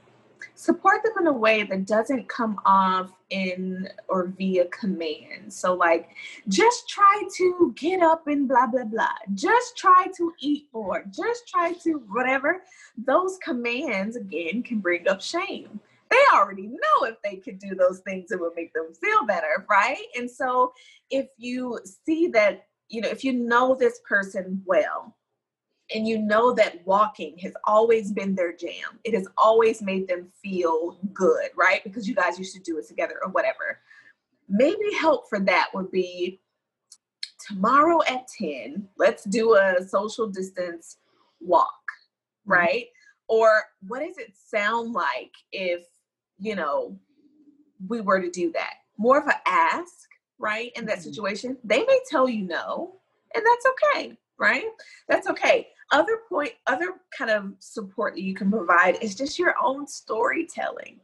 Speaker 3: support them in a way that doesn't come off in or via command. So, like, just try to get up and blah, blah, blah. Just try to eat more. Just try to whatever. Those commands, again, can bring up shame. They already know if they could do those things, it would make them feel better, right? And so, if you see that, you know, if you know this person well, and you know that walking has always been their jam. It has always made them feel good, right? Because you guys used to do it together or whatever. Maybe help for that would be tomorrow at 10, let's do a social distance walk, mm-hmm. right? Mm-hmm. Or what does it sound like if, you know, we were to do that? More of an ask, right? In that mm-hmm. situation, they may tell you no, and that's okay, right? That's okay. Other point, other kind of support that you can provide is just your own storytelling.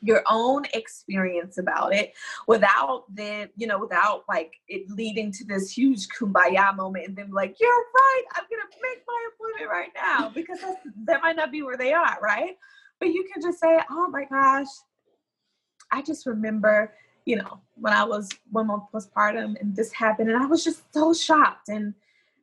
Speaker 3: Your own experience about it without then you know without like it leading to this huge kumbaya moment and then like you're right i'm gonna make my appointment right now because that might not be where they are right? But you can just say oh my gosh i just remember you know when i was one month postpartum and this happened and i was just so shocked and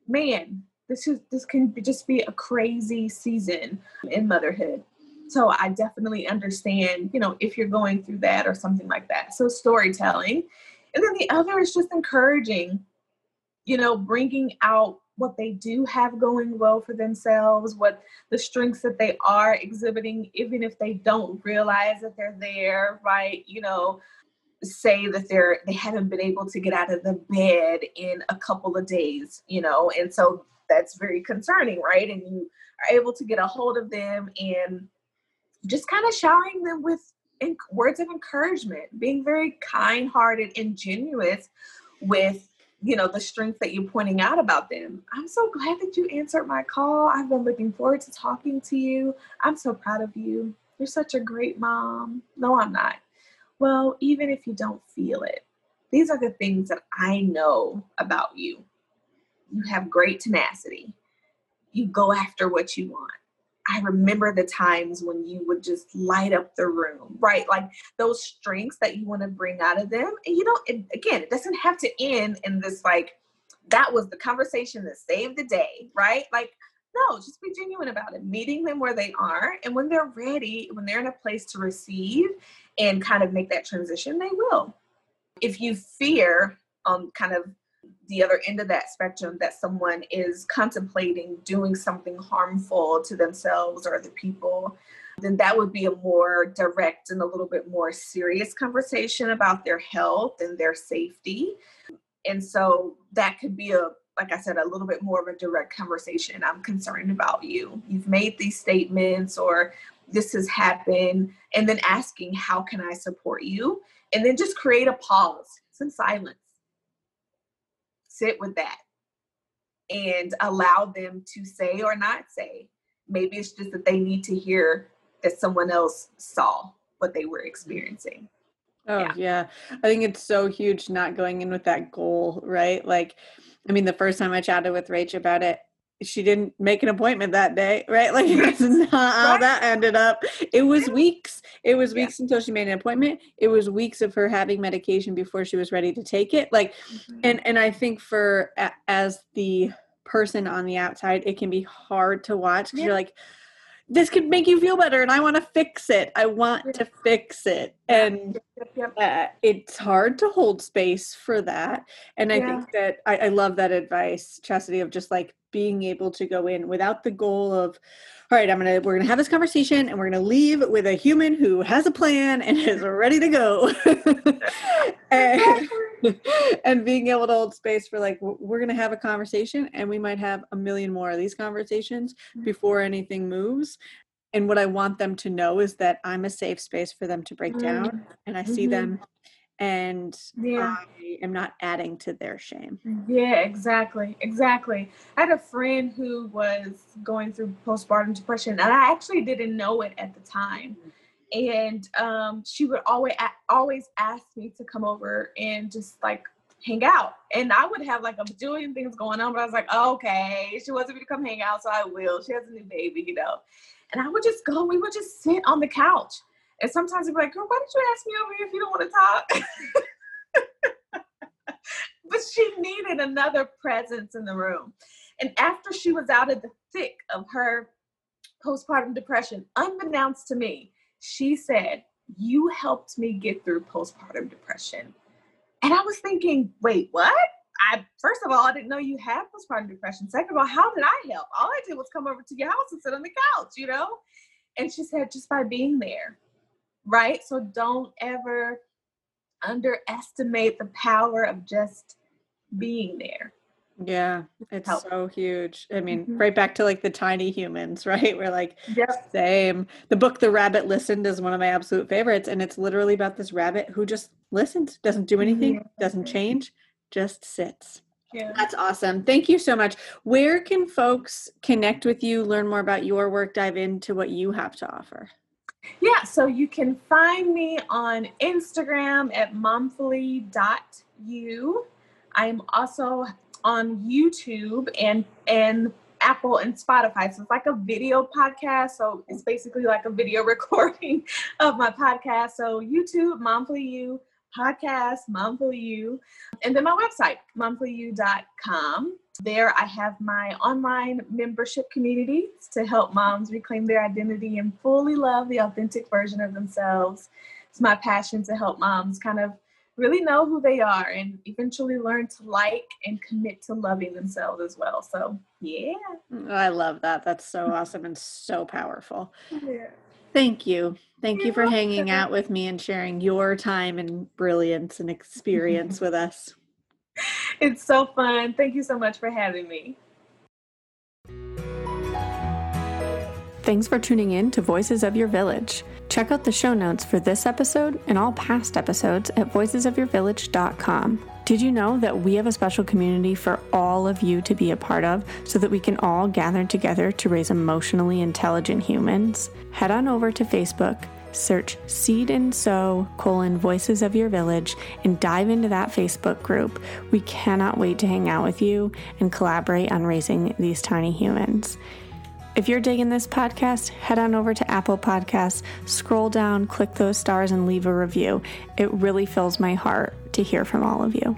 Speaker 3: man this is this can just be a crazy season in motherhood so I definitely understand, you know, if you're going through that or something like that. So storytelling. And then the other is just encouraging, you know, bringing out what they do have going well for themselves, what the strengths that they are exhibiting, even if they don't realize that they're there, right? You know, say that they're they haven't been able to get out of the bed in a couple of days, you know, and so that's very concerning, right? And you are able to get a hold of them and just kind of showering them with words of encouragement, being very kind hearted and genuine with you know the strength that you're pointing out about them. I'm so glad that you answered my call. I've been looking forward to talking to you. I'm so proud of you. You're such a great mom. No i'm not. Well even if you don't feel it these are the things that i know about you you have great tenacity you go after what you want I remember the times when you would just light up the room, right? Like those strengths that you want to bring out of them. And you know, it, again, it doesn't have to end in this like, that was the conversation that saved the day, right? Like, no, just be genuine about it, meeting them where they are. And when they're ready, when they're in a place to receive and kind of make that transition, they will. If you fear um, kind of the other end of that spectrum that someone is contemplating doing something harmful to themselves or other people, then that would be a more direct and a little bit more serious conversation about their health and their safety. And so that could be a like I said, a little bit more of a direct conversation. I'm concerned about you. You've made these statements, or this has happened, and then asking, How can I support you? And then just create a pause, some silence sit with that and allow them to say or not say. Maybe it's just that they need to hear that someone else saw what they were experiencing.
Speaker 2: Oh, yeah. yeah. I think it's so huge not going in with that goal, right? Like, I mean, the first time I chatted with Rach about it, she didn't make an appointment that day, right? Like that's not how that ended up. It was weeks. It was weeks yeah. until she made an appointment. It was weeks of her having medication before she was ready to take it. Like, mm-hmm. and and I think for as the person on the outside, it can be hard to watch because yeah. you're like, this could make you feel better and i want to fix it i want to fix it and uh, it's hard to hold space for that and i yeah. think that I, I love that advice chastity of just like being able to go in without the goal of all right i'm gonna we're gonna have this conversation and we're gonna leave with a human who has a plan and is ready to go and, and being able to hold space for like we're gonna have a conversation and we might have a million more of these conversations mm-hmm. before anything moves and what i want them to know is that i'm a safe space for them to break down mm-hmm. and i see mm-hmm. them and yeah. I am not adding to their shame.
Speaker 3: Yeah, exactly. Exactly. I had a friend who was going through postpartum depression and I actually didn't know it at the time. And um, she would always always ask me to come over and just like hang out. And I would have like a bajillion things going on, but I was like, oh, okay, she wants me to come hang out, so I will. She has a new baby, you know. And I would just go, we would just sit on the couch and sometimes they'd be like, girl, why did you ask me over here if you don't want to talk? but she needed another presence in the room. And after she was out of the thick of her postpartum depression, unbeknownst to me, she said, You helped me get through postpartum depression. And I was thinking, wait, what? I first of all, I didn't know you had postpartum depression. Second of all, how did I help? All I did was come over to your house and sit on the couch, you know? And she said, just by being there, right? So don't ever underestimate the power of just being there.
Speaker 2: Yeah, it's help. so huge. I mean, mm-hmm. right back to like the tiny humans, right? We're like, yep. same. The book The Rabbit Listened is one of my absolute favorites. And it's literally about this rabbit who just listens, doesn't do anything, mm-hmm. doesn't change, just sits. Yeah. That's awesome. Thank you so much. Where can folks connect with you, learn more about your work, dive into what you have to offer?
Speaker 3: Yeah, so you can find me on Instagram at momfully.you. I'm also on YouTube and and Apple and Spotify. So it's like a video podcast. So it's basically like a video recording of my podcast. So YouTube, Momfully You, podcast, Momfully You, and then my website, momfullyu.com. There I have my online membership community to help moms reclaim their identity and fully love the authentic version of themselves. It's my passion to help moms kind of really know who they are and eventually learn to like and commit to loving themselves as well. So, yeah.
Speaker 2: Oh, I love that. That's so awesome and so powerful. Yeah. Thank you. Thank You're you for welcome. hanging out with me and sharing your time and brilliance and experience with us.
Speaker 3: It's so fun. Thank you so much for having me.
Speaker 1: Thanks for tuning in to Voices of Your Village. Check out the show notes for this episode and all past episodes at voicesofyourvillage.com. Did you know that we have a special community for all of you to be a part of so that we can all gather together to raise emotionally intelligent humans? Head on over to Facebook, search Seed and Sew colon Voices of Your Village and dive into that Facebook group. We cannot wait to hang out with you and collaborate on raising these tiny humans. If you're digging this podcast, head on over to Apple Podcasts, scroll down, click those stars, and leave a review. It really fills my heart to hear from all of you.